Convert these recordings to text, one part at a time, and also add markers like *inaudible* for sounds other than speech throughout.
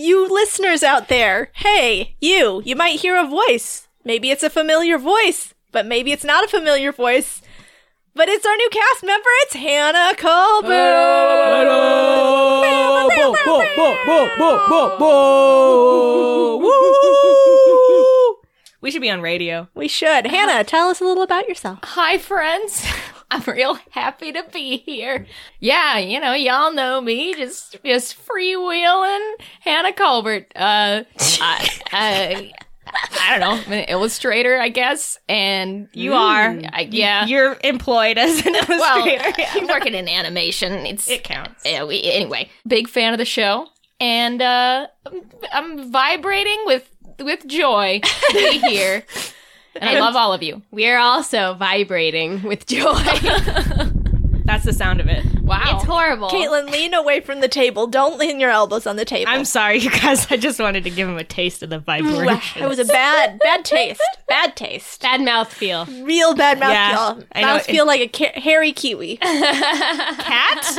you listeners out there, hey, you, you might hear a voice. Maybe it's a familiar voice, but maybe it's not a familiar voice. But it's our new cast member. It's Hannah Colbert. We should be on radio. We should. Hannah, tell us a little about yourself. Hi, friends. *laughs* I'm real happy to be here. Yeah, you know, y'all know me, just just freewheeling Hannah Colbert. Uh, *laughs* I, I, I don't know, I'm an illustrator, I guess, and You are. I, yeah. You're employed as an *laughs* illustrator. well, Yeah. I'm working in animation. It's It counts. yeah, we, anyway, big fan of the show, and uh, I'm, I'm vibrating with with joy to be here, and I love all of you. We are also vibrating with joy. *laughs* That's the sound of it. Wow, it's horrible. Caitlin, lean away from the table. Don't lean your elbows on the table. I'm sorry, you guys. I just wanted to give him a taste of the vibration. it was a bad, bad taste. Bad taste. Bad mouth feel. Real bad mouth Yeah, feel. I know. Mouth feel like a ca- hairy kiwi. *laughs* cat.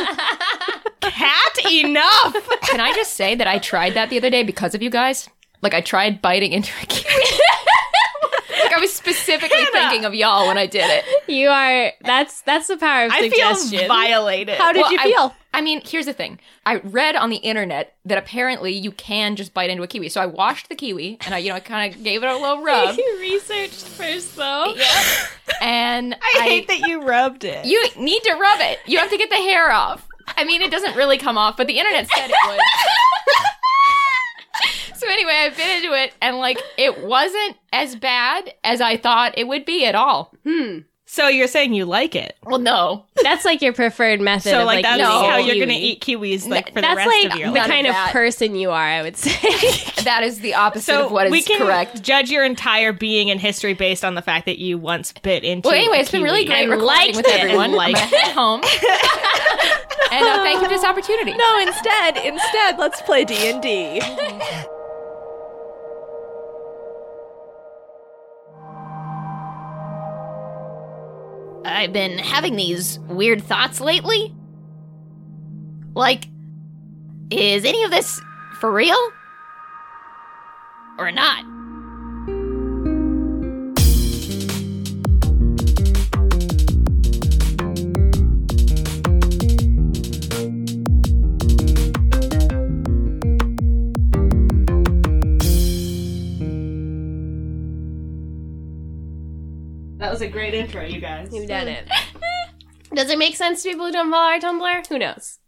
cat, enough. Can I just say that I tried that the other day because of you guys? Like I tried biting into a kiwi. *laughs* like I was specifically thinking of y'all when I did it. You are. That's that's the power of I suggestion. feel violated. How did Well, you feel? I mean, here's the thing. I read on the internet that apparently you can just bite into a kiwi. So I washed the kiwi and I, you know, I kind of gave it a little *laughs* rub. you researched first though. and *laughs* I hate that you rubbed it. You need to rub it. You have to get the hair off. I mean, it doesn't really come off, but the internet said it would. *laughs* so anyway, I bit into it, and like, it wasn't as bad as I thought it would be at all. so you're saying you like it? Well, no, That's like your preferred method So of like, like, that's eating how you're gonna eat kiwis like for the rest like of your the life. None kind of of that. person you are, I would say. *laughs* that is the opposite So of what is we can correct. judge your entire being and history based on the fact that you once bit into. Well, anyway, a it's been really great I recording liked with it. everyone. Liked I'm gonna home, *laughs* and uh, thank you for this opportunity. No, instead, instead, let's play D and D. *laughs* I've been having these weird thoughts lately. Like, is any of this for real? Or not? That was a great intro, you guys. You've done it. *laughs* Does it make sense to people who don't follow our Tumblr? Who knows?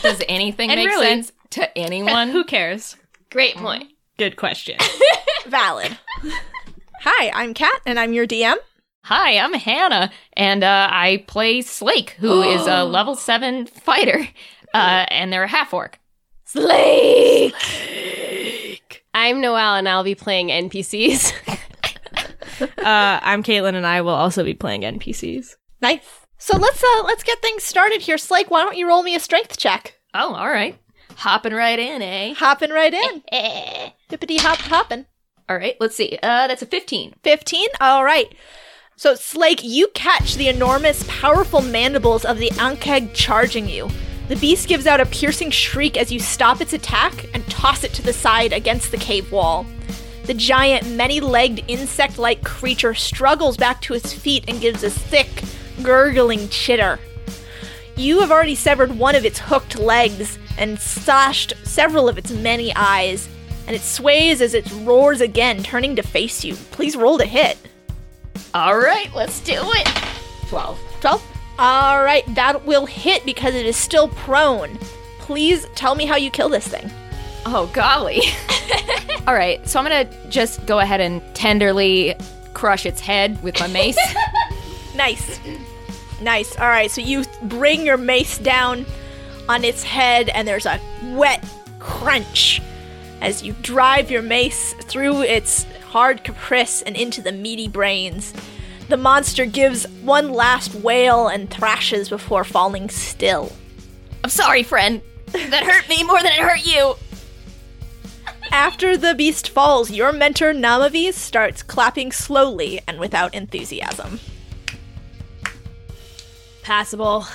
Does anything *laughs* And make really- sense to anyone? *laughs* Who cares? Great point. Good question. Valid. Hi, I'm Kat, and I'm your DM. Hi, I'm Hannah, and uh, I play Slake, who is a level 7 fighter, uh, and they're a half orc. Slake! I'm Noelle, and I'll be playing NPCs. *laughs* uh, I'm Caitlin, and I will also be playing NPCs. Nice. So let's uh let's get things started here. Slake, why don't you roll me a strength check? Oh, all right. Hopping right in, eh? Hopping right in. Eh. Hippity hop hopping. All right, let's see. Uh, that's a 15. 15? All right. So, Slake, you catch the enormous, powerful mandibles of the Ankheg charging you. The beast gives out a piercing shriek as you stop its attack and toss it to the side against the cave wall. The giant, many legged, insect like creature struggles back to its feet and gives a thick, gurgling chitter. You have already severed one of its hooked legs and slashed several of its many eyes, and it sways as it roars again, turning to face you. Please roll to hit. All right, let's do it. 12. 12? All right, that will hit because it is still prone. Please tell me how you kill this thing. Oh, golly. *laughs* All right, so I'm going to just go ahead and tenderly crush its head with my mace. *laughs* Nice. Nice. All right, so you bring your mace down on its head, and there's a wet crunch as you drive your mace through its hard carapace and into the meaty brains. The monster gives one last wail and thrashes before falling still. I'm sorry, friend. That hurt me more than it hurt you. After the beast falls, your mentor Namavis starts clapping slowly and without enthusiasm. Passable,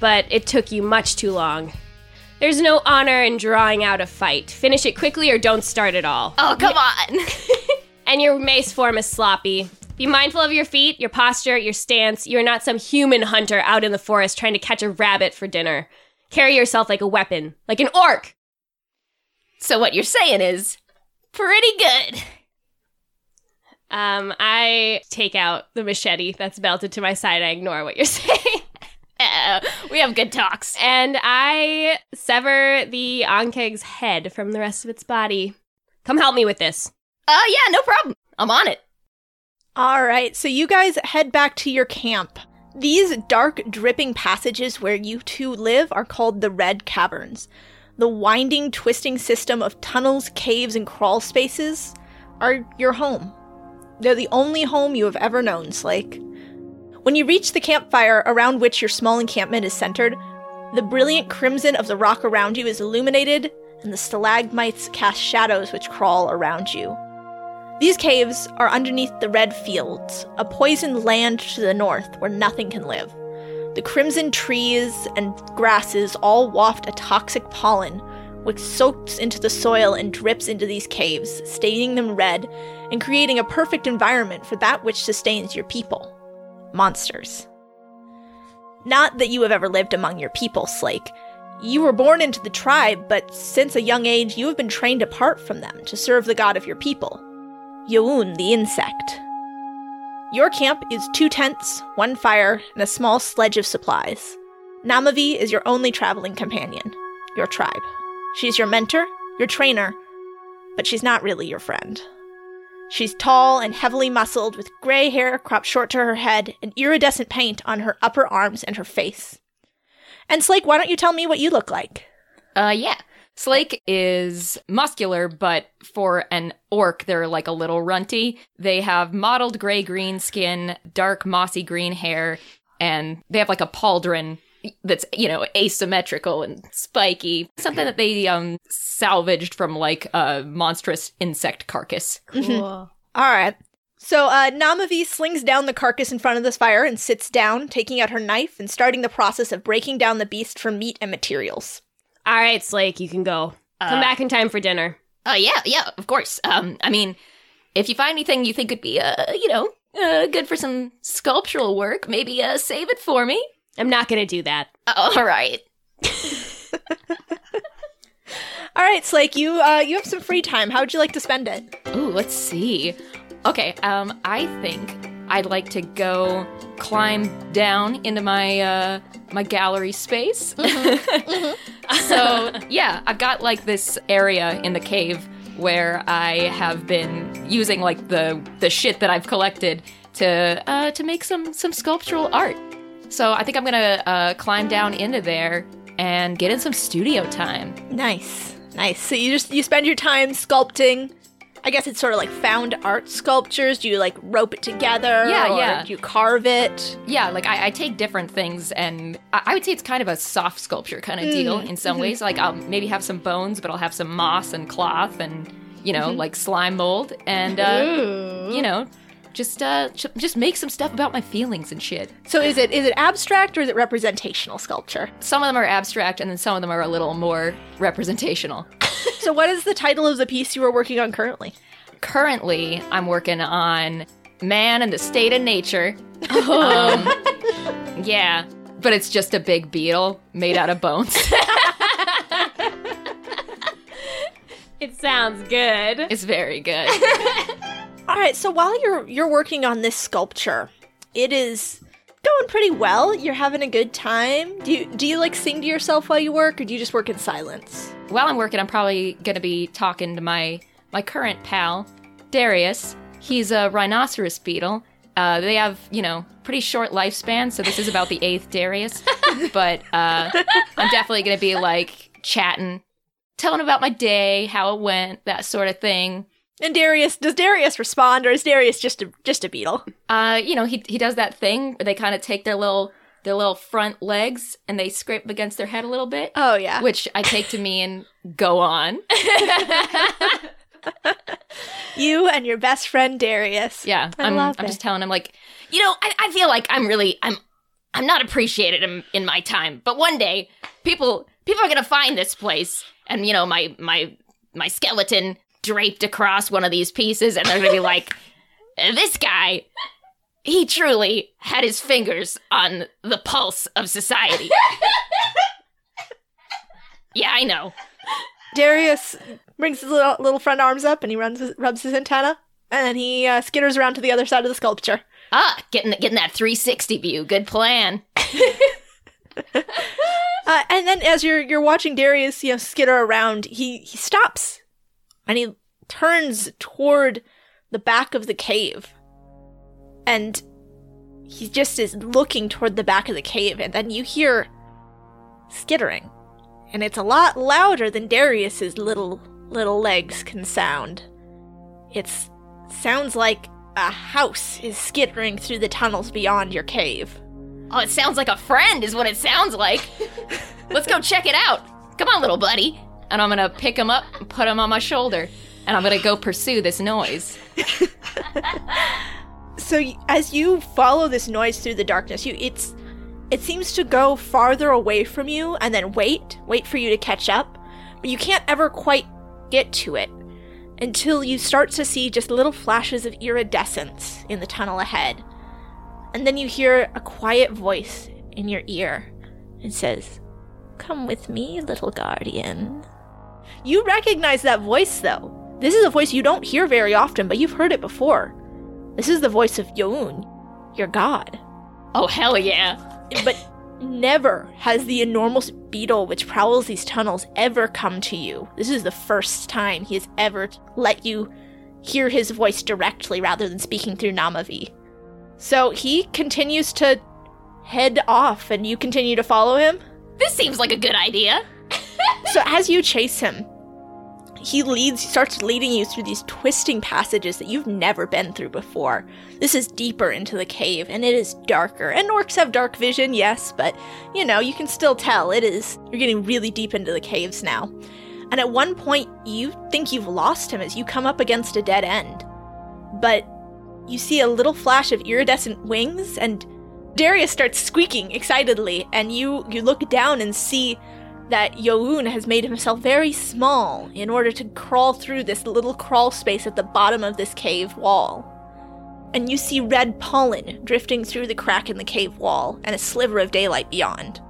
but it took you much too long. There's no honor in drawing out a fight. Finish it quickly or don't start at all. Oh, come on. *laughs* *laughs* And your mace form is sloppy. Be mindful of your feet, your posture, your stance. You're not some human hunter out in the forest trying to catch a rabbit for dinner. Carry yourself like a weapon, like an orc. So what you're saying is pretty good. Um, I take out the machete that's belted to my side. I ignore what you're *laughs* saying. Uh, we have good talks. and I sever the Ankheg's head from the rest of its body. Come help me with this. Uh, yeah, no problem. I'm on it. All right, so you guys head back to your camp. These dark, dripping passages where you two live are called the Red Caverns. The winding, twisting system of tunnels, caves, and crawl spaces are your home. They're the only home you have ever known, Slake. When you reach the campfire around which your small encampment is centered, the brilliant crimson of the rock around you is illuminated, and the stalagmites cast shadows which crawl around you. These caves are underneath the red fields, a poisoned land to the north where nothing can live. The crimson trees and grasses all waft a toxic pollen, which soaks into the soil and drips into these caves, staining them red and creating a perfect environment for that which sustains your people monsters. Not that you have ever lived among your people, Slake. You were born into the tribe, but since a young age you have been trained apart from them to serve the god of your people. Youn the insect. Your camp is two tents, one fire, and a small sledge of supplies. Namavi is your only traveling companion, your tribe. She's your mentor, your trainer, but she's not really your friend. She's tall and heavily muscled, with gray hair cropped short to her head and iridescent paint on her upper arms and her face. And Slake, why don't you tell me what you look like? Uh, yeah. Slake is muscular, but for an orc, they're like a little runty. They have mottled gray green skin, dark mossy green hair, and they have like a pauldron that's, you know, asymmetrical and spiky. Something that they um salvaged from like a monstrous insect carcass. Cool. All right. So uh, Namavi slings down the carcass in front of this fire and sits down, taking out her knife and starting the process of breaking down the beast for meat and materials. All right, Slake, you can go. Come Uh, back in time for dinner. Oh yeah, yeah, of course. Um, I mean, if you find anything you think could be, uh, you know, uh, good for some sculptural work, maybe uh, save it for me. I'm not gonna do that. *laughs* Uh, all right. *laughs* All right, Slake, you uh, you have some free time. How would you like to spend it? Ooh, let's see. Okay, um, I think I'd like to go climb down into my uh my gallery space. *laughs* so yeah, I've got like this area in the cave where I have been using like the the shit that I've collected to uh to make some some sculptural art. So I think I'm gonna uh, climb down into there and get in some studio time. Nice, nice. So you just you spend your time sculpting. I guess it's sort of like found art sculptures. Do you like rope it together? Yeah, or yeah. Do you carve it? Yeah, like I, I take different things, and I, I would say it's kind of a soft sculpture kind of deal mm, in some mm-hmm. ways. Like I'll maybe have some bones, but I'll have some moss and cloth, and you know, mm-hmm. like slime mold, and uh, you know, just uh, just make some stuff about my feelings and shit. So is it is it abstract or is it representational sculpture? Some of them are abstract, and then some of them are a little more representational. so what is the title of the piece you are working on currently? Currently, I'm working on Man and the State of Nature. *laughs* Um, yeah, but it's just a big beetle made out of bones. *laughs* It sounds good. it's very good. *laughs* All right, so while you're you're working on this sculpture, it is going pretty well. You're having a good time. Do you do you like sing to yourself while you work or do you just work in silence? While I'm working, I'm probably gonna be talking to my my current pal, Darius. He's a rhinoceros beetle. Uh, they have, you know, pretty short lifespan, so this is about the eighth Darius. *laughs* but uh, I'm definitely gonna be like chatting, telling about my day, how it went, that sort of thing. And Darius, does Darius respond or is Darius just a just a beetle? Uh, you know, he he does that thing where they kind of take their little their little front legs and they scrape against their head a little bit. Oh yeah. Which I take to mean go on. *laughs* You and your best friend Darius. Yeah, I am love I'm it. just telling him like, you know, I, I feel like I'm really I'm I'm not appreciated in, in my time, but one day people people are gonna find this place, and you know my my my skeleton draped across one of these pieces, and they're gonna be *laughs* like, this guy. He truly had his fingers on the pulse of society. *laughs* yeah, I know. Darius brings his little, little front arms up and he runs his, rubs his antenna, and then he uh, skitters around to the other side of the sculpture. Ah, getting getting that 360 view. Good plan. *laughs* Uh, and then as you're you're watching Darius, you know, skitter around, he he stops and he turns toward the back of the cave. And he just is looking toward the back of the cave, and then you hear skittering. And it's a lot louder than Darius's little little legs can sound. It sounds like a house is skittering through the tunnels beyond your cave. Oh, it sounds like a friend, is what it sounds like. *laughs* Let's go check it out. Come on, little buddy. And I'm gonna pick him up and put him on my shoulder, and I'm gonna go pursue this noise. *laughs* so as you follow this noise through the darkness you it's it seems to go farther away from you and then wait wait for you to catch up but you can't ever quite get to it until you start to see just little flashes of iridescence in the tunnel ahead and then you hear a quiet voice in your ear and says come with me little guardian you recognize that voice though this is a voice you don't hear very often but you've heard it before this is the voice of Youn, your god. Oh, hell yeah. But never has the enormous beetle which prowls these tunnels ever come to you. This is the first time he has ever let you hear his voice directly rather than speaking through Namavi. So he continues to head off and you continue to follow him. This seems like a good idea. So as you chase him, he leads He starts leading you through these twisting passages that you've never been through before. This is deeper into the cave and it is darker. And orcs have dark vision, yes, but you know, you can still tell it is you're getting really deep into the caves now. And at one point you think you've lost him as you come up against a dead end. But you see a little flash of iridescent wings and Darius starts squeaking excitedly and you you look down and see that Youn has made himself very small in order to crawl through this little crawl space at the bottom of this cave wall. And you see red pollen drifting through the crack in the cave wall and a sliver of daylight beyond.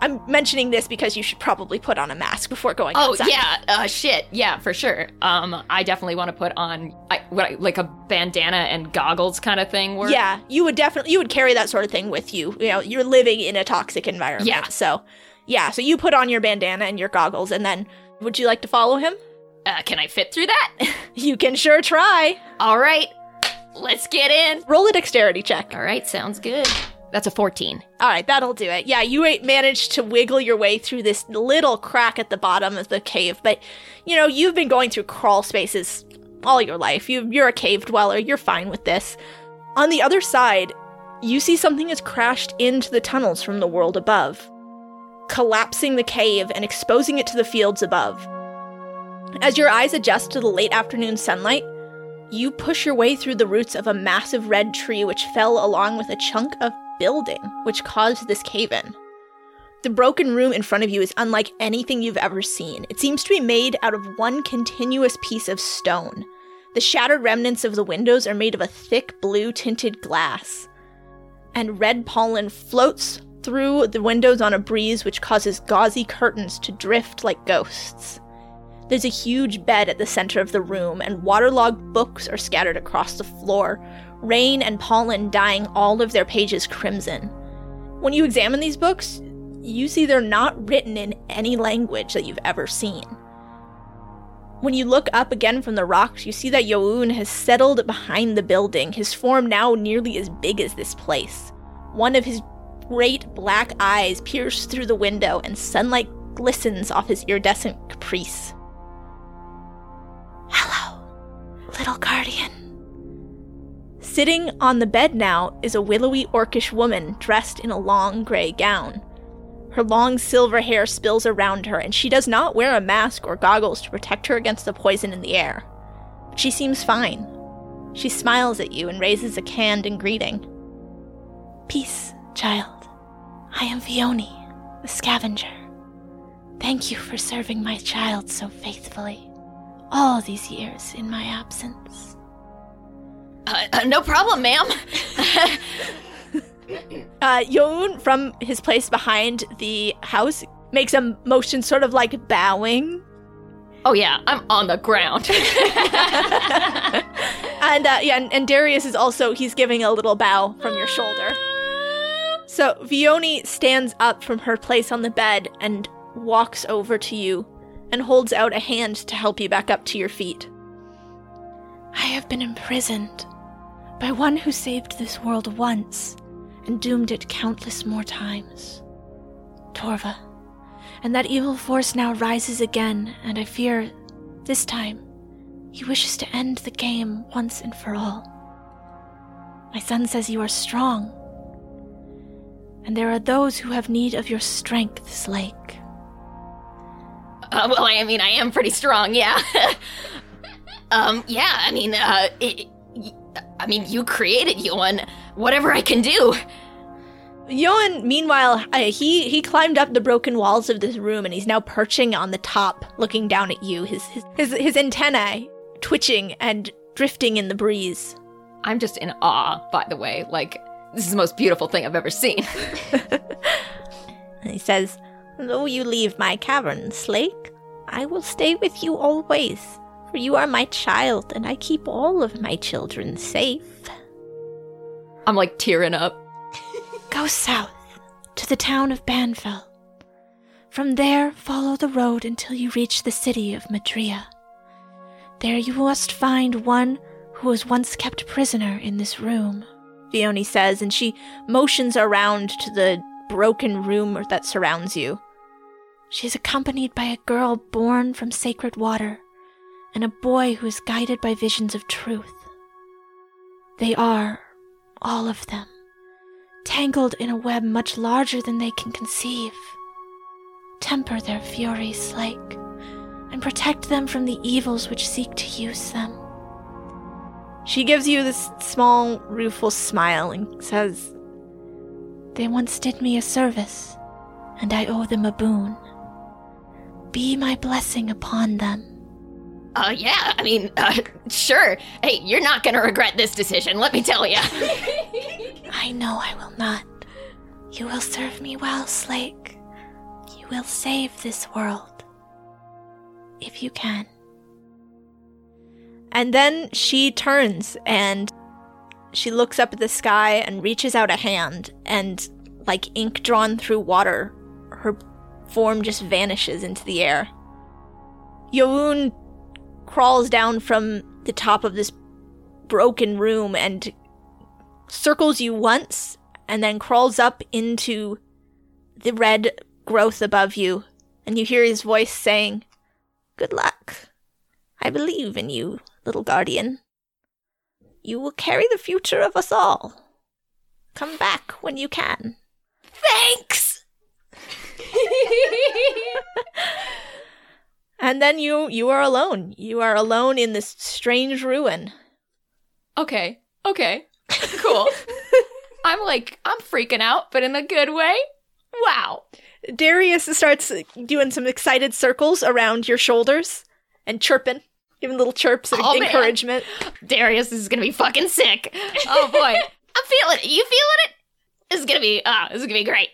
I'm mentioning this because you should probably put on a mask before going Oh outside. yeah, uh, shit, yeah, for sure. Um, I definitely want to put on I, what, I- like a bandana and goggles kind of thing. Work. Yeah, you would definitely you would carry that sort of thing with you. You know, you're living in a toxic environment. Yeah. So, yeah, so you put on your bandana and your goggles and then would you like to follow him? Uh, can I fit through that? *laughs* You can sure try. All right, let's get in. Roll a dexterity check. All right, sounds good. That's a 14. All right, that'll do it. Yeah, you managed to wiggle your way through this little crack at the bottom of the cave, but you know, you've been going through crawl spaces all your life. You, you're a cave dweller, you're fine with this. On the other side, you see something has crashed into the tunnels from the world above, collapsing the cave and exposing it to the fields above. As your eyes adjust to the late afternoon sunlight, you push your way through the roots of a massive red tree which fell along with a chunk of building which caused this cave in. The broken room in front of you is unlike anything you've ever seen. It seems to be made out of one continuous piece of stone. The shattered remnants of the windows are made of a thick blue tinted glass. And red pollen floats through the windows on a breeze which causes gauzy curtains to drift like ghosts. There's a huge bed at the center of the room, and waterlogged books are scattered across the floor, rain and pollen dyeing all of their pages crimson. When you examine these books, you see they're not written in any language that you've ever seen. When you look up again from the rocks, you see that Youn has settled behind the building, his form now nearly as big as this place. One of his great black eyes pierce through the window, and sunlight glistens off his iridescent carapace. Hello, little guardian. Sitting on the bed now is a willowy orcish woman dressed in a long gray gown. Her long silver hair spills around her, and she does not wear a mask or goggles to protect her against the poison in the air. But she seems fine. She smiles at you and raises a hand in greeting. Peace, child. I am Vioni, the scavenger. Thank you for serving my child so faithfully all these years in my absence. Uh, uh, no problem, ma'am. *laughs* Uh, Yoon, from his place behind the house, makes a motion sort of like bowing. Oh yeah, I'm on the ground. *laughs* And uh, yeah, and, and Darius is also, he's giving a little bow from your shoulder. So Vioni stands up from her place on the bed and walks over to you and holds out a hand to help you back up to your feet. I have been imprisoned by one who saved this world once and doomed it countless more times. Torva. And that evil force now rises again, and I fear this time he wishes to end the game once and for all. My son says you are strong, and there are those who have need of your strength, Slake. Uh, well, I mean, I am pretty strong, yeah. *laughs* um, yeah, I mean, uh, it, I mean, you created Yuan. Whatever I can do. Yoan, meanwhile, uh, he he climbed up the broken walls of this room, and he's now perching on the top, looking down at you. His his his, his antennae twitching and drifting in the breeze. I'm just in awe, by the way. Like, this is the most beautiful thing I've ever seen. *laughs* *laughs* He says, Though you leave my cavern, Slake, I will stay with you always, for you are my child, and I keep all of my children safe. I'm like tearing up. *laughs* Go south to the town of Banfell. From there, follow the road until you reach the city of Madria. There you must find one who was once kept prisoner in this room. Vioni says, and she motions around to the broken room that surrounds you. She is accompanied by a girl born from sacred water and a boy who is guided by visions of truth. They are, all of them, tangled in a web much larger than they can conceive. Temper their fury, Slake, and protect them from the evils which seek to use them. She gives you this small, rueful smile and says, They once did me a service, and I owe them a boon. Be my blessing upon them. Uh, yeah, I mean, uh, sure. Hey, you're not gonna regret this decision, let me tell you. *laughs* I know I will not. You will serve me well, Slake. You will save this world. If you can. And then she turns and she looks up at the sky and reaches out a hand, and like ink drawn through water, her form just vanishes into the air. Youn crawls down from the top of this broken room and circles you once and then crawls up into the red growth above you, and you hear his voice saying, Good luck. I believe in you, little guardian. You will carry the future of us all. Come back when you can. Thanks! *laughs* And then you you are alone. You are alone in this strange ruin. Okay, okay, cool. *laughs* I'm like, I'm freaking out, but in a good way. Wow. Darius starts doing some excited circles around your shoulders and chirping, giving little chirps of Oh, man. encouragement. Darius is gonna be fucking sick. Oh boy. *laughs* I'm feeling it. You feeling it? This is gonna be ah, this is gonna be great.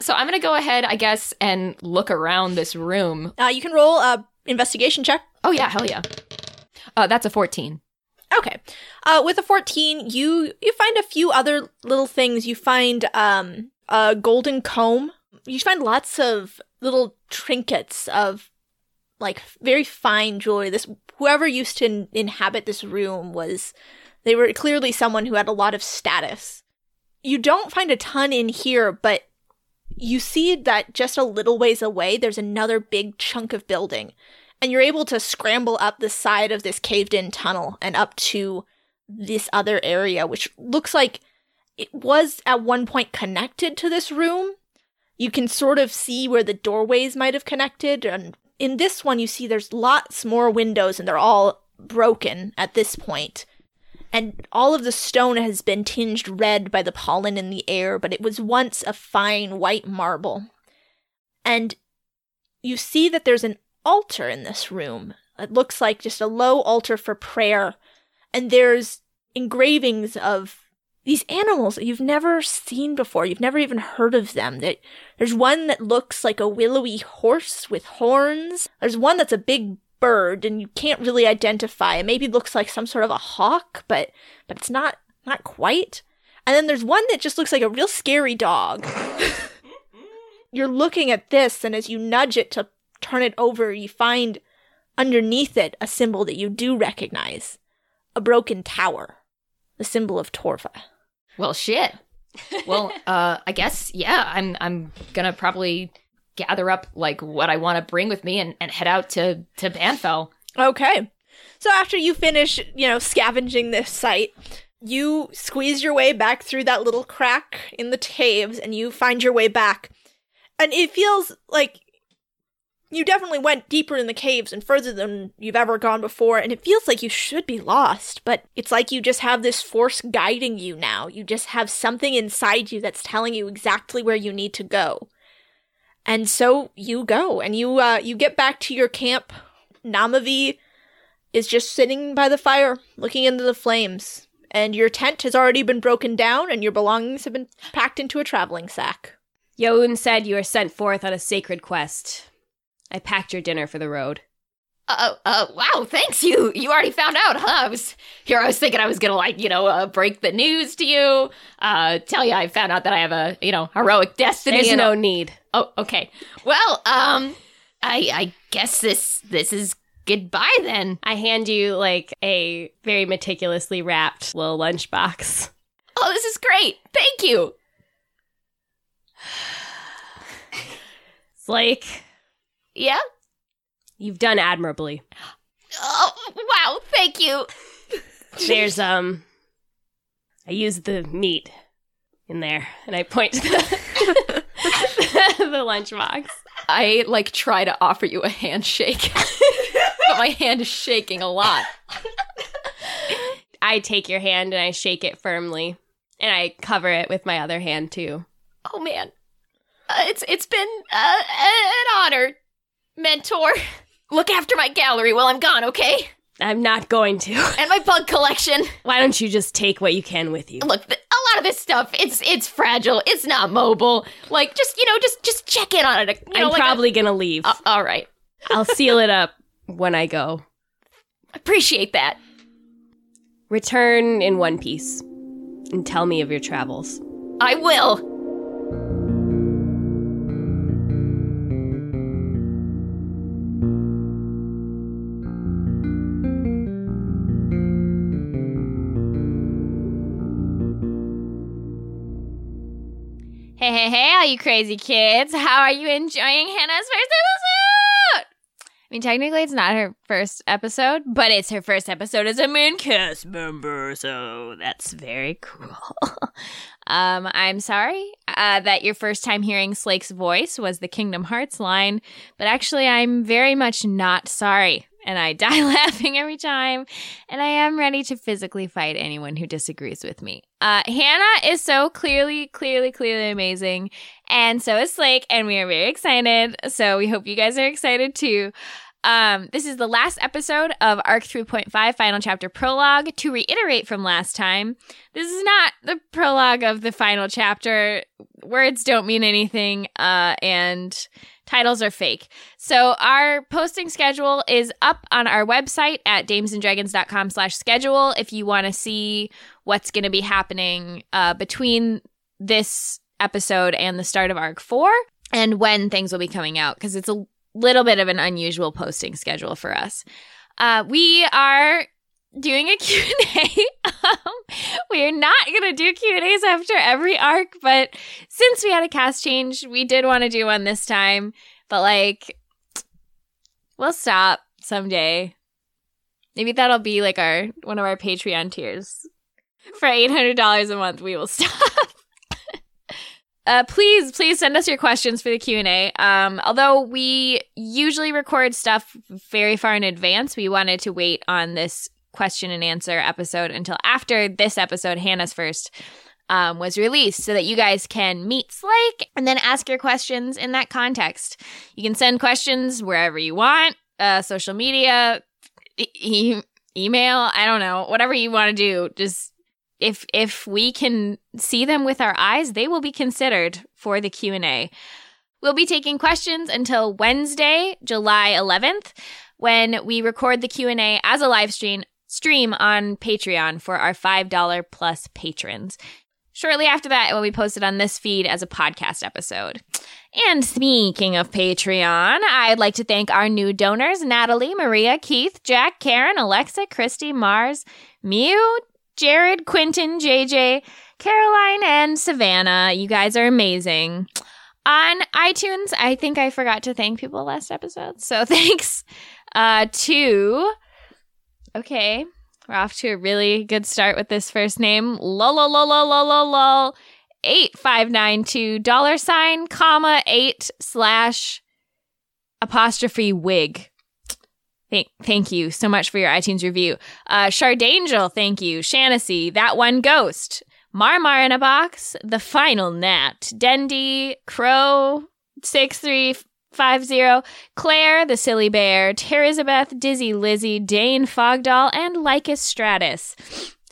So I'm gonna go ahead, I guess, and look around this room. Uh, you can roll a investigation check. Oh yeah, hell yeah. Uh, that's a 14. Okay. Uh, with a 14, you you find a few other little things. You find um a golden comb. You find lots of little trinkets of like very fine jewelry. This whoever used to in- inhabit this room was they were clearly someone who had a lot of status. You don't find a ton in here, but you see that just a little ways away there's another big chunk of building and you're able to scramble up the side of this caved in tunnel and up to this other area which looks like it was at one point connected to this room you can sort of see where the doorways might have connected and in this one you see there's lots more windows and they're all broken at this point and all of the stone has been tinged red by the pollen in the air but it was once a fine white marble and you see that there's an altar in this room. It looks like just a low altar for prayer. And there's engravings of these animals that you've never seen before. You've never even heard of them. There's one that looks like a willowy horse with horns. There's one that's a big bird and you can't really identify. It maybe looks like some sort of a hawk, but but it's not not quite. And then there's one that just looks like a real scary dog. *laughs* You're looking at this and as you nudge it to turn it over, you find underneath it a symbol that you do recognize. A broken tower. The symbol of Torva. Well, shit. Well, *laughs* uh, I guess yeah. I'm I'm gonna probably gather up like what I want to bring with me and, and head out to to Banfell. Okay. So after you finish, you know, scavenging this site, you squeeze your way back through that little crack in the caves and you find your way back. And it feels like you definitely went deeper in the caves and further than you've ever gone before, and it feels like you should be lost, but it's like you just have this force guiding you now. You just have something inside you that's telling you exactly where you need to go. And so you go, and you uh, you get back to your camp. Namavi is just sitting by the fire, looking into the flames, and your tent has already been broken down, and your belongings have been packed into a traveling sack. Youn said you are sent forth on a sacred quest. I packed your dinner for the road. Uh, uh, wow, thanks. You you already found out, huh? I was here. I was thinking I was gonna like you know uh, break the news to you. Uh, tell you I found out that I have a you know heroic destiny. There's no need. Oh, okay. Well, um, I I guess this this is goodbye then. I hand you like a very meticulously wrapped little lunchbox. Oh, this is great. Thank you. Slake, Yeah. you've done admirably. Oh, wow. Thank you. There's um I used the meat in there and I point to the *laughs* the lunchbox. I like try to offer you a handshake, *laughs* but my hand is shaking a lot. I take your hand and I shake it firmly and I cover it with my other hand too. Oh man, uh, it's it's been uh, an honor, mentor. Look after my gallery while I'm gone, okay? I'm not going to. And my bug collection. Why don't you just take what you can with you? Look, a lot of this stuff it's it's fragile. It's not mobile. Like just you know just just check in on it. You know, I'm like a- probably gonna leave. Uh, all right, I'll seal it up when I go. appreciate that. Return in one piece and tell me of your travels. I will. Hey, hey, hey, all you crazy kids. How are you enjoying Hannah's first episode? I mean, technically, it's not her first episode, but it's her first episode as a main cast member, so that's very cool. *laughs* um, I'm sorry uh, that your first time hearing Slake's voice was the Kingdom Hearts line, but actually, I'm very much not sorry. And I *laughs* die laughing every time. And I am ready to physically fight anyone who disagrees with me. Uh, Hannah is so clearly, clearly, clearly amazing. And so is Slake. And we are very excited. So we hope you guys are excited too. Um, this is the last episode of Arc 3.5 Final Chapter Prologue. To reiterate from last time, this is not the prologue of the final chapter. Words don't mean anything, uh, and titles are fake. So our posting schedule is up on our website at damesanddragons.com slash schedule if you want to see what's going to be happening uh, between this episode and the start of Arc 4 and when things will be coming out because it's a little bit of an unusual posting schedule for us. Uh, we are doing a *laughs* Q&A. um, we're not going to do Q&As after every arc, but since we had a cast change, we did want to do one this time. But like, we'll stop someday. Maybe that'll be like our one of our Patreon tiers. For eight hundred dollars a month, we will *laughs* stop. Uh, please, please send us your questions for the Q and A. Um, although we usually record stuff very far in advance, we wanted to wait on this question and answer episode until after this episode, Hannah's first, um, was released so that you guys can meet Slake and then ask your questions in that context. You can send questions wherever you want, uh, social media, e- email, I don't know, whatever you want to do. Just if if we can see them with our eyes, they will be considered for the Q&A. We'll be taking questions until Wednesday, July 11th, when we record the Q&A as a live stream stream on Patreon for our $5 plus patrons. Shortly after that, it will be posted on this feed as a podcast episode. And speaking of Patreon, I'd like to thank our new donors Natalie, Maria, Keith, Jack, Karen, Alexa, Christy, Mars, Mew, Jared, Quentin, JJ, Caroline, and Savannah. You guys are amazing. On iTunes, I think I forgot to thank people last episode. So *laughs* thanks uh, to. Okay, we're off to a really good start with this first name. Lol, lol, lol, lol, lol, lol, lol. 8592 dollar sign, comma, 8 slash apostrophe wig. Thank, thank you so much for your iTunes review. Uh, Shardangel, thank you. Shanasy, That One Ghost, Marmar in a Box, The Final Nat, Dendy, Crow, 6350, Claire, The Silly Bear, Terizabeth, Dizzy Lizzie, Dane Fogdoll, and Lycus Stratus.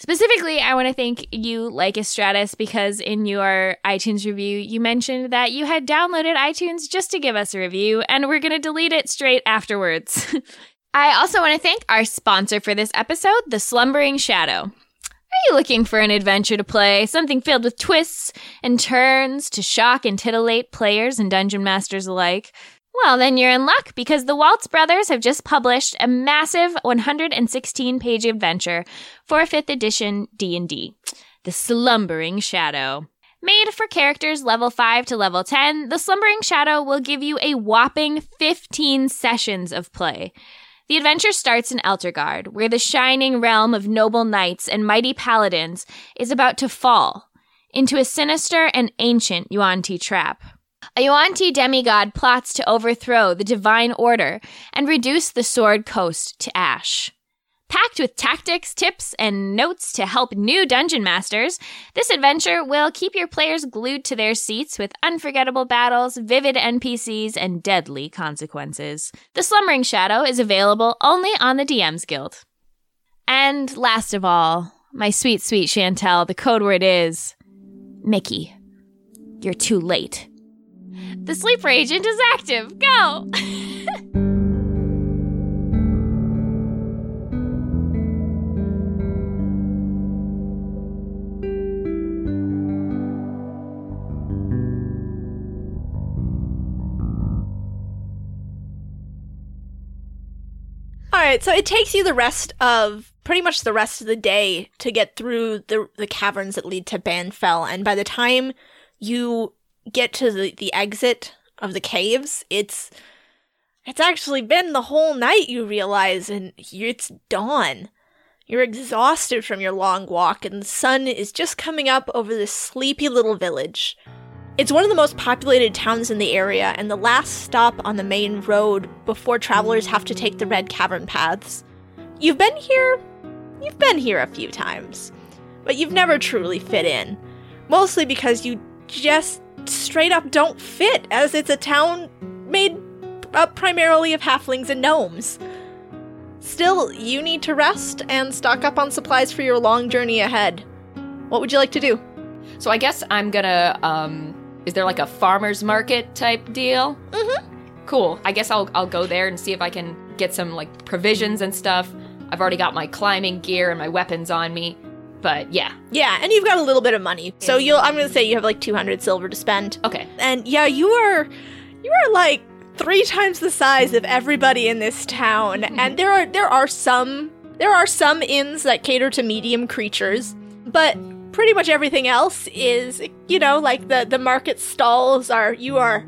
Specifically, I want to thank you, Lycus Stratus, because in your iTunes review, you mentioned that you had downloaded iTunes just to give us a review, and we're going to delete it straight afterwards. *laughs* I also want to thank our sponsor for this episode, The Slumbering Shadow. Are you looking for an adventure to play? Something filled with twists and turns to shock and titillate players and dungeon masters alike? Well, then you're in luck because the Waltz brothers have just published a massive 116-page adventure for 5th edition D&D, The Slumbering Shadow. Made for characters level 5 to level 10, The Slumbering Shadow will give you a whopping 15 sessions of play. The adventure starts in Eltergard, where the shining realm of noble knights and mighty paladins is about to fall into a sinister and ancient Yuan-Ti trap. A Yuan-Ti demigod plots to overthrow the divine order and reduce the Sword Coast to ash. Packed with tactics, tips, and notes to help new dungeon masters, this adventure will keep your players glued to their seats with unforgettable battles, vivid NPCs, and deadly consequences. The Slumbering Shadow is available only on the DM's Guild. And last of all, my sweet, sweet Chantel, the code word is Mickey. You're too late. The sleeper agent is active. Go! *laughs* All right, so it takes you the rest of pretty much the rest of the day to get through the the caverns that lead to Banfell, and by the time you get to the, the exit of the caves, it's it's actually been the whole night. You realize, and it's dawn. You're exhausted from your long walk, and the sun is just coming up over this sleepy little village. It's one of the most populated towns in the area, and the last stop on the main road before travelers have to take the red cavern paths. You've been here? You've been here a few times, but you've never truly fit in. Mostly because you just straight up don't fit, as it's a town made up primarily of halflings and gnomes. Still, you need to rest and stock up on supplies for your long journey ahead. What would you like to do? So I guess I'm gonna. um Is there like a farmer's market type deal? Mm-hmm. Cool. I guess I'll I'll go there and see if I can get some like provisions and stuff. I've already got my climbing gear and my weapons on me. But yeah. Yeah, and you've got a little bit of money. So you'll I'm going to say you have like 200 silver to spend. Okay. And yeah, you are you are like three times the size of everybody in this town. and there are there are some there are some inns that cater to medium creatures, but pretty much everything else is you know, like the the market stalls are you are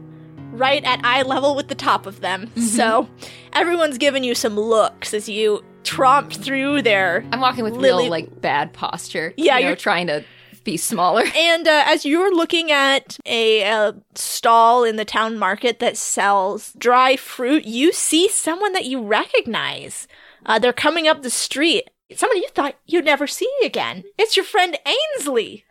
right at eye level with the top of them. So everyone's giving you some looks as you tromp through there. I'm walking with Lily- real like bad posture. Yeah, you know, you're- trying to be smaller. *laughs* And uh, as you're looking at a, uh stall in the town market that sells dry fruit, you see someone that you recognize. Uh, they're coming up the street. Someone you thought you'd never see again. It's your friend Ainsley.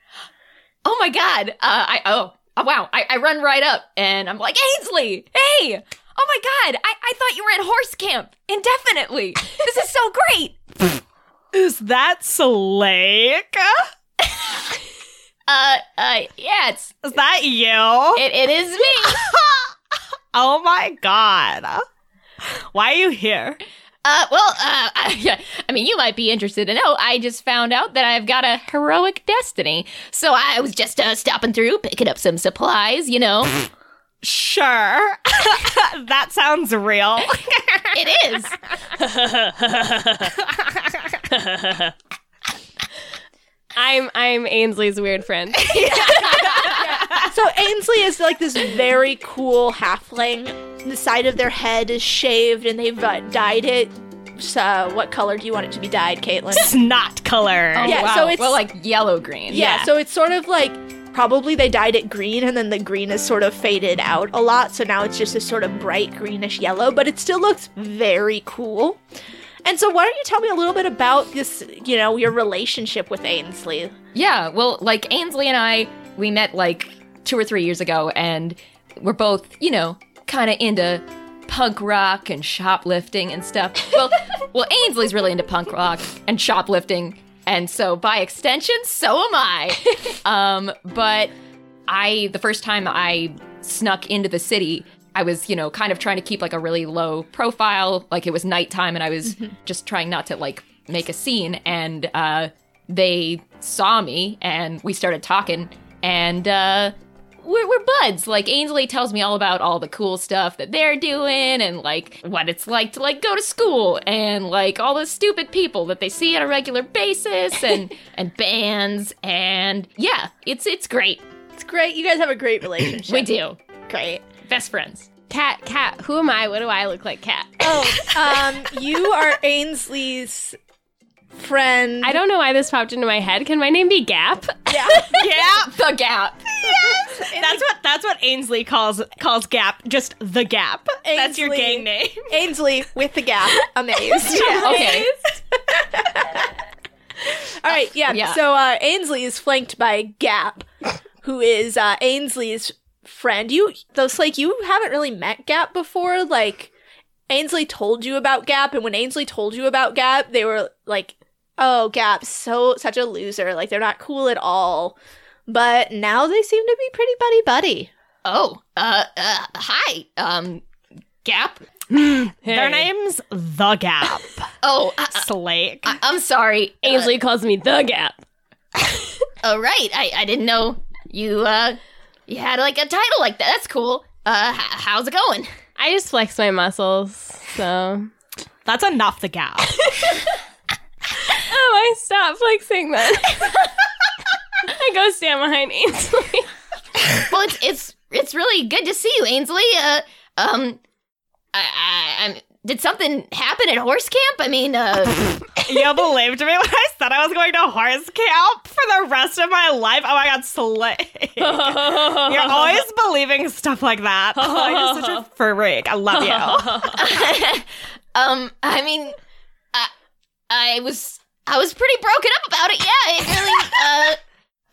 oh my god, uh, I oh, oh wow, I, I run right up and I'm like, Ainsley, hey, oh my god, I, I thought you were at horse camp indefinitely. This is so great. Is that Slake? *laughs* Uh, uh, yeah, it's Is that you? it, it is me. *laughs* oh my god. Why are you here? Uh, well, uh, *laughs* I, I mean, you might be interested to know. I just found out that I've got a heroic destiny. So I was just uh, stopping through, picking up some supplies, you know. Sure. *laughs* that sounds real. *laughs* it is. I'm I'm Ainsley's weird friend. *laughs* So Ainsley is like this very cool halfling. The side of their head is shaved, and they've uh, dyed it. So, what color do you want it to be dyed, Caitlin? Snot color. Yeah, wow. so it's- well, like yellow green. yeah, so it's sort of like probably they dyed it green, and then the green is sort of faded out a lot. So now it's just a sort of bright greenish yellow, but it still looks very cool. And so, why don't you tell me a little bit about this? You know, your relationship with Ainsley. Yeah, well, like Ainsley and I, we met like two or three years ago, and we're both, you know, kind of into punk rock and shoplifting and stuff. Well, *laughs* well, Ainsley's really into punk rock and shoplifting, and so by extension, so am I. *laughs* um, but I, the first time I snuck into the city, I was, you know, kind of trying to keep like a really low profile. Like it was nighttime and I was just trying not to like make a scene. And uh, they saw me and we started talking. And uh, we're, we're buds. Like Ainsley tells me all about all the cool stuff that they're doing and like what it's like to like go to school and like all the stupid people that they see on a regular basis and *laughs* and bands and yeah, it's it's great. It's great. You guys have a great relationship. We do. Great. Best friends. Cat, cat. Who am I? What do I look like, cat? Oh, um, you are Ainsley's friend. I don't know why this popped into my head. Can my name be Gap? Yeah. *laughs* Gap, The gap. Yes, That's what that's what Ainsley calls calls Gap. Just the Gap. That's your gang name. *laughs* Ainsley with the gap. Amazed. *laughs* Okay. All right. Yeah. Yeah. So uh, Ainsley is flanked by Gap, who is uh, Ainsley's friend. You, those like you haven't really met Gap before. Like Ainsley told you about Gap, and when Ainsley told you about Gap, they were like, "Oh, Gap, so such a loser. Like they're not cool at all." But now they seem to be pretty buddy buddy. Oh, uh, uh, hi, um, Gap. *gasps* Their name's the Gap. *laughs* Oh, uh, uh, Slake. I- I'm sorry. Ainsley calls me the Gap. *laughs* Oh, right. I, I didn't know you, uh, you had like a title like that. That's cool. Uh, h- how's it going? I just flex my muscles, so. That's enough. The Gap. *laughs* Oh, I stop flexing then. *laughs* I go stand behind Ainsley. Well, it's, it's, it's really good to see you, Ainsley. Uh, um, I, I, I'm, did something happen at horse camp? I mean, uh, *laughs* you believed me when I said I was going to horse camp for the rest of my life. Oh my god, Slake. *laughs* You're always believing stuff like that. Oh, you're such a *laughs* freak. I love you. um, I mean, I, I was, I was pretty broken up about it. Yeah, it really, uh,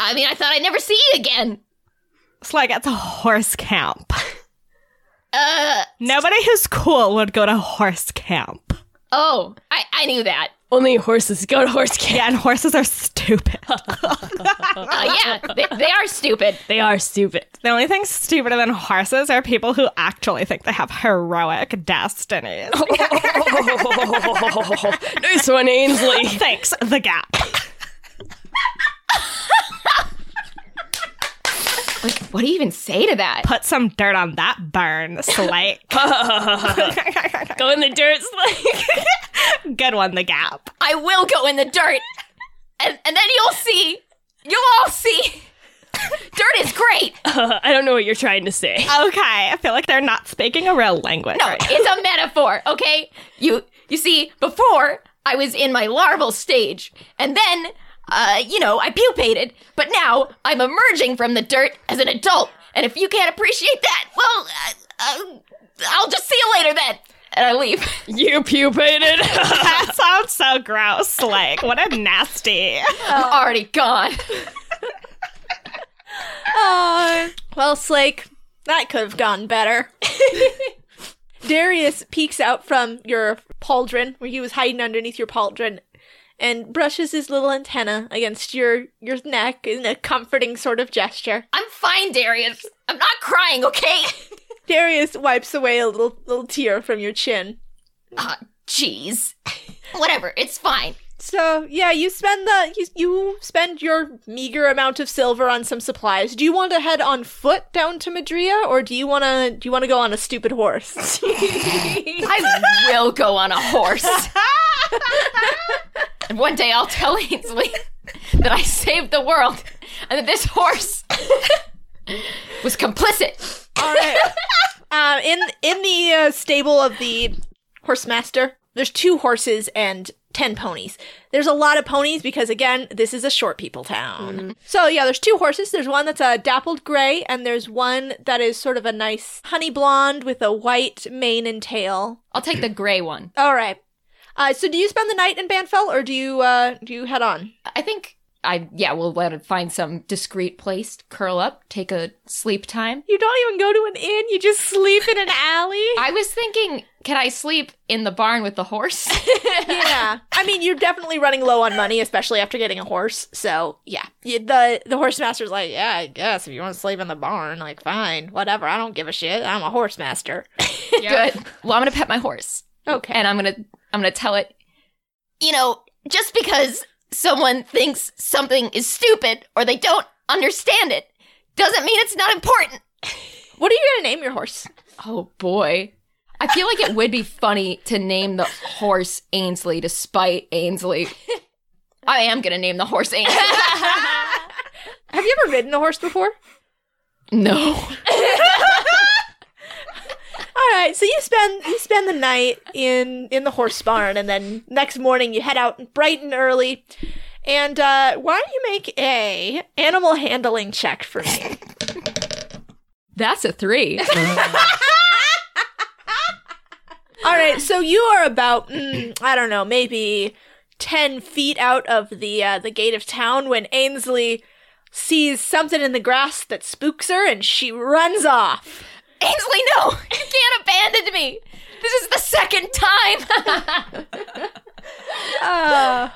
I mean, I thought I'd never see you again. Slake, it's a horse camp. Uh, Nobody who's cool would go to horse camp. oh, I, I knew that. Only horses go to horse camp. Yeah, and horses are stupid. *laughs* Uh, yeah, they, they are stupid. They are stupid. the only thing stupider than horses are people who actually think they have heroic destinies. *laughs* nice one, Ainsley. Thanks, the gap. Like, what do you even say to that? Put some dirt on that burn, Slake. *laughs* *laughs* Go in the dirt, Slake. *laughs* Good one, the gap. I will go in the dirt, and and then you'll see. You'll all see. dirt is great. I don't know what you're trying to say. Okay, I feel like they're not speaking a real language. No, right it's a metaphor. Okay, you you see, before I was in my larval stage, and then. Uh, you know, I pupated, but now I'm emerging from the dirt as an adult. And if you can't appreciate that, well, uh, uh, I'll just see you later then. And I leave. *laughs* You pupated. *laughs* that sounds so gross. Slake, what a nasty. I'm already gone. Aw. *laughs* well, Slake, that could have gone better. Darius peeks out from your pauldron, where he was hiding underneath your pauldron, and brushes his little antenna against your your neck in a comforting sort of gesture. I'm fine, Darius. I'm not crying, okay? *laughs* Darius wipes away a little little tear from your chin. Ah, jeez. Whatever, it's fine. So yeah, you spend the you, you spend your meager amount of silver on some supplies. Do you want to head on foot down to Madria, or do you want to do you want to go on a stupid horse? *laughs* I will go on a horse. *laughs* and *laughs* one day I'll tell Ainsley *laughs* that I saved the world and that this horse *laughs* was complicit. All right. Um, in in the uh, stable of the horse master, there's two horses and ten ponies. There's a lot of ponies because again, this is a short people town. So yeah, there's two horses. There's one that's a dappled gray, and there's one that is sort of a nice honey blonde with a white mane and tail. I'll take the gray one. All right. Uh, so do you spend the night in Banfell, or do you uh, do you head on? I think I yeah, we'll let it find some discreet place, curl up, take a sleep time. You don't even go to an inn. You just sleep in an alley. *laughs* I was thinking, can I sleep in the barn with the horse? *laughs* yeah. I mean, you're definitely running low on money, especially after getting a horse. So yeah, the the horse master's like, yeah, I guess if you want to sleep in the barn, like fine, whatever. I don't give a shit. I'm a horse master. *laughs* Good. Well, I'm gonna pet my horse. Okay. and I'm gonna I'm gonna tell it. You know, just because someone thinks something is stupid or they don't understand it doesn't mean it's not important. what are you gonna name your horse? Oh boy. I feel like it would be funny to name the horse Ainsley despite Ainsley. *laughs* I am gonna name the horse Ainsley. *laughs* Have you ever ridden a horse before? no. *laughs* Right, so you spend you spend the night in in the horse barn, and then next morning you head out bright and early. And uh, why don't you make a animal handling check for me? That's a three. *laughs* All right, so you are about mm, I don't know, maybe ten feet out of the uh, the gate of town when Ainsley sees something in the grass that spooks her, and she runs off. Ainsley, no! You can't abandon me! This is the second time! *laughs* Uh,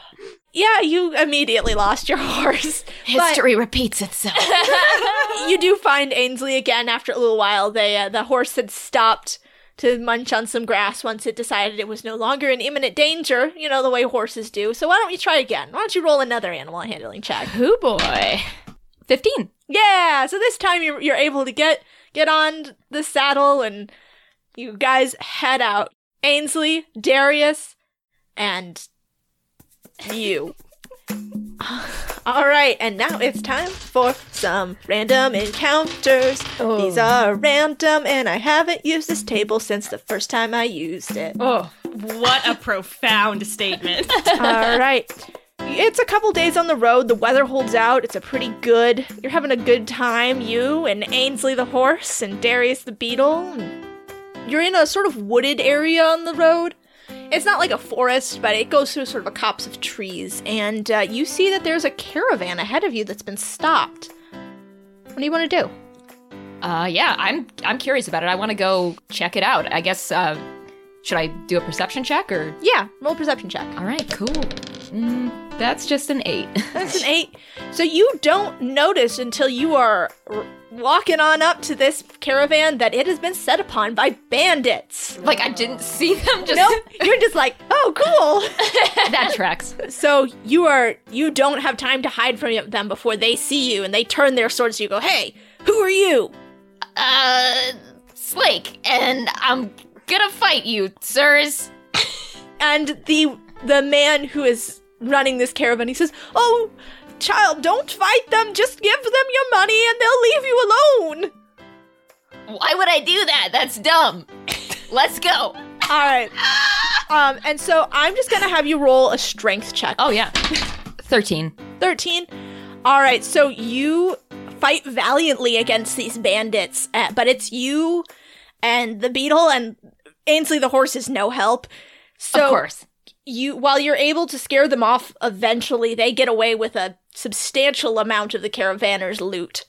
yeah, you immediately lost your horse. History repeats itself. *laughs* you do find Ainsley again after a little while. They uh, the horse had stopped to munch on some grass once it decided it was no longer in imminent danger. You know the way horses do. So why don't you try again? Why don't you roll another animal handling check? oh boy. 15. Yeah. So this time you're you're able to get get on the saddle and you guys head out. Ainsley, Darius, and you. *laughs* All right, and now it's time for some random encounters. Oh. These are random, and I haven't used this table since the first time I used it. Oh, what a profound statement. *laughs* All right. It's a couple days on the road. The weather holds out. It's a pretty good. You're having a good time. You and Ainsley the horse and Darius the beetle. You're in a sort of wooded area on the road. It's not like a forest, but it goes through sort of a copse of trees. And uh, you see that there's a caravan ahead of you that's been stopped. What do you want to do? Uh yeah, I'm I'm curious about it. I want to go check it out. I guess uh should I do a perception check or Yeah, roll a perception check. All right, cool. Mm, that's just an 8. *laughs* That's an eight. So you don't notice until you are r- walking on up to this caravan that it has been set upon by bandits. like I didn't see them just Nope, you're just like, oh, cool. *laughs* that tracks. so you are, you don't have time to hide from them before they see you and they turn their swords to you. Go, hey, who are you? Uh Slake and I'm gonna fight you, sirs. And the the man who is running this caravan, he says, oh, child, don't fight them. Just give them your money and they'll leave you alone. Why would I do that? That's dumb. *laughs* Let's go. All right. *laughs* Um, and so I'm just gonna have you roll a strength check. Oh yeah. 13. 13. All right, so you fight valiantly against these bandits, uh, but it's you and the beetle and Ainsley the horse is no help. So of course. You while you're able to scare them off eventually they get away with a substantial amount of the caravaners loot.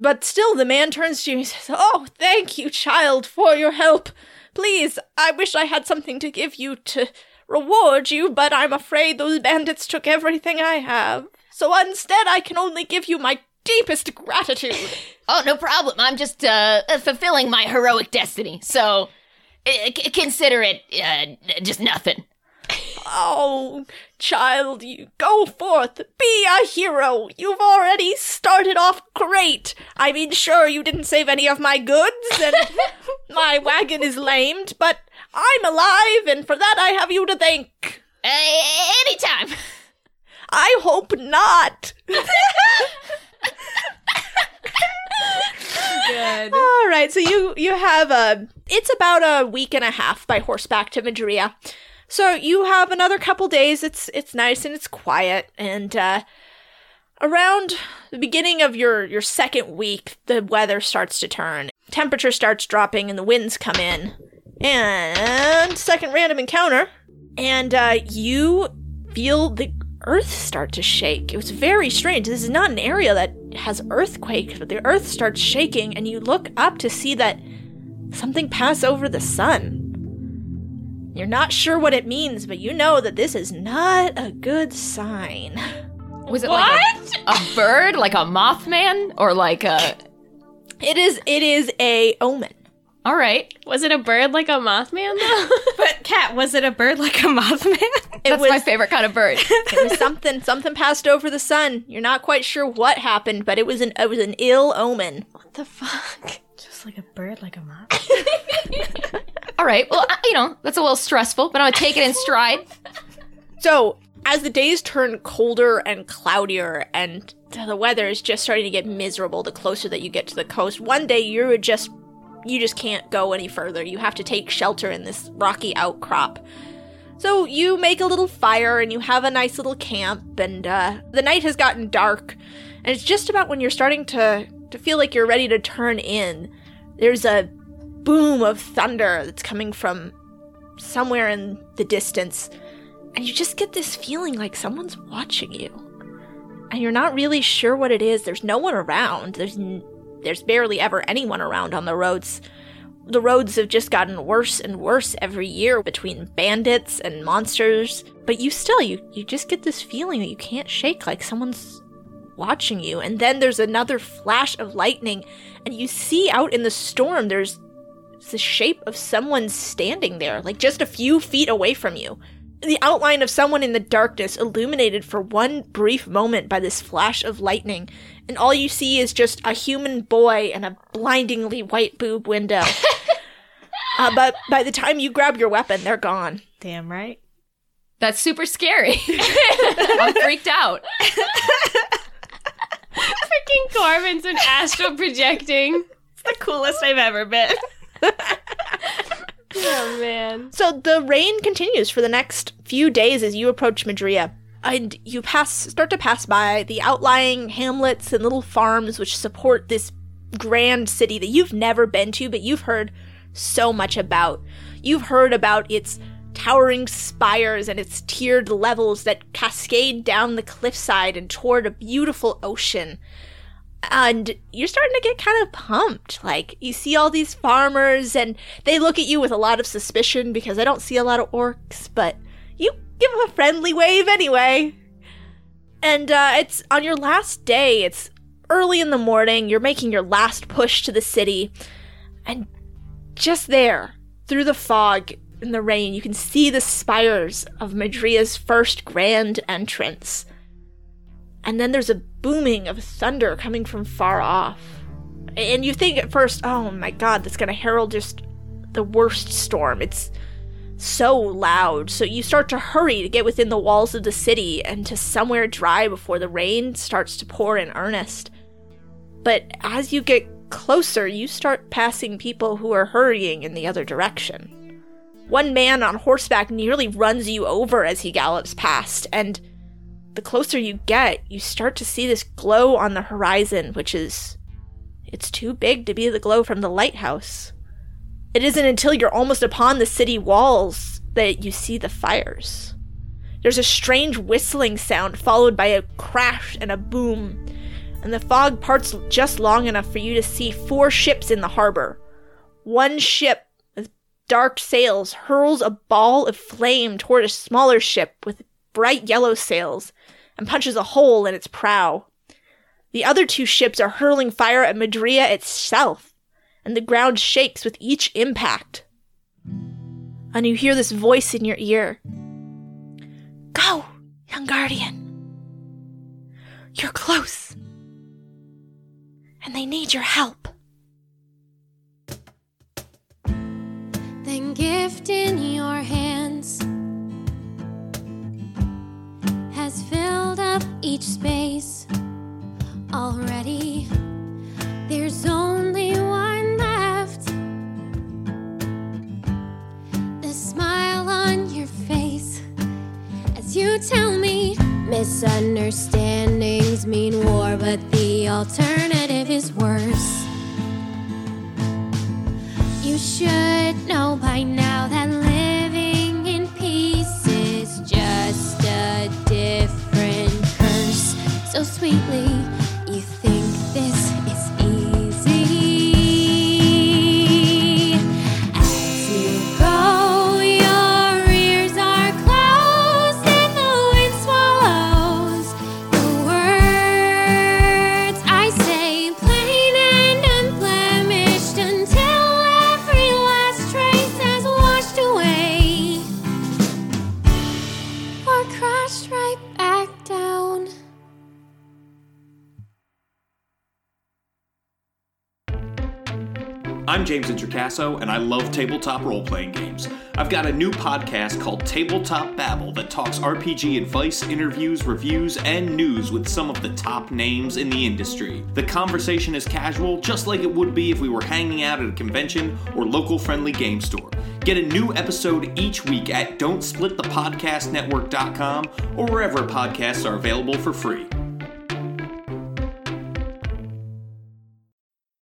But still, the man turns to you and says, Oh, thank you, child, for your help. Please, I wish I had something to give you to reward you, but I'm afraid those bandits took everything I have. So instead, I can only give you my deepest gratitude. *laughs* Oh, no problem. I'm just uh, fulfilling my heroic destiny. So uh, consider it uh, just nothing. Oh, child, you go forth, be a hero. You've already started off great. I mean, sure, you didn't save any of my goods, and *laughs* my wagon is lamed, but I'm alive, and for that I have you to thank. Uh, anytime. I hope not. Good. All right, so you you have a it's about a week and a half by horseback to Madria. So you have another couple days. It's it's nice and it's quiet and uh around the beginning of your your second week, the weather starts to turn. Temperature starts dropping and the winds come in. And second random encounter and uh you feel the earth start to shake. It was very strange. This is not an area that has earthquakes, but the earth starts shaking, and you look up to see that something pass over the sun. You're not sure what it means, but you know that this is not a good sign. Was it like a, a bird, like a mothman, or like a? It is it is a omen. All right, Was it a bird like a Mothman though? *laughs* But cat, was it a bird like a mothman? It that's was my favorite kind of bird. *laughs* it was something something passed over the sun. You're not quite sure what happened, but it was an it was an ill omen. what the fuck? Just like a bird like a moth. *laughs* All right, well, I- you know that's a little stressful, but I'm gonna take it in *laughs* stride. So, as the days turn colder and cloudier and the weather is just starting to get miserable the closer that you get to the coast, one day you're just you just can't go any further. You have to take shelter in this rocky outcrop. So you make a little fire and you have a nice little camp and uh, the night has gotten dark and it's just about when you're starting to to feel like you're ready to turn in. There's a boom of thunder that's coming from somewhere in the distance and you just get this feeling like someone's watching you. And you're not really sure what it is. There's no one around. There's n- there's barely ever anyone around on the roads. The roads have just gotten worse and worse every year between bandits and monsters. But you still you you just get this feeling that you can't shake like someone's watching you. And then there's another flash of lightning and you see out in the storm there's the shape of someone standing there like just a few feet away from you the outline of someone in the darkness illuminated for one brief moment by this flash of lightning, and all you see is just a human boy and a blindingly white boob window. *laughs* uh, but by the time you grab your weapon, they're gone. Damn right. That's super scary. *laughs* I'm freaked out. Freaking Corbin's been astral projecting. It's the coolest I've ever been. Oh man. So the rain continues for the next few days as you approach Madria. And you pass start to pass by the outlying hamlets and little farms which support this grand city that you've never been to, but you've heard so much about. You've heard about its towering spires and its tiered levels that cascade down the cliffside and toward a beautiful ocean and you're starting to get kind of pumped. Like, you see all these farmers, and they look at you with a lot of suspicion because I don't see a lot of orcs, but you give them a friendly wave anyway. And uh, it's on your last day, it's early in the morning, you're making your last push to the city, and just there, through the fog and the rain, you can see the spires of Madria's first grand entrance and then there's a booming of thunder coming from far off. And you think at first, oh my god, that's gonna herald just the worst storm. It's so loud. So you start to hurry to get within the walls of the city and to somewhere dry before the rain starts to pour in earnest. But as you get closer, you start passing people who are hurrying in the other direction. One man on horseback nearly runs you over as he gallops past, and the closer you get, you start to see this glow on the horizon, which is. It's too big to be the glow from the lighthouse. It isn't until you're almost upon the city walls that you see the fires. There's a strange whistling sound followed by a crash and a boom. and the fog parts just long enough for you to see four ships in the harbor. One ship with dark sails hurls a ball of flame toward a smaller ship with bright yellow sails and punches a hole in its prow. The other two ships are hurling fire at Madria itself, and the ground shakes with each impact. And you hear this voice in your ear Go, young guardian. You're close. And they need your help. Then gift in your hands has filled up each space already. There's only one left. The smile on your face as you tell me misunderstandings mean war, but the alternative And I love tabletop role playing games. I've got a new podcast called Tabletop Babble that talks RPG advice, interviews, reviews, and news with some of the top names in the industry. The conversation is casual, just like it would be if we were hanging out at a convention or local friendly game store. Get a new episode each week at don'tsplitthepodcastnetwork.com or wherever podcasts are available for free.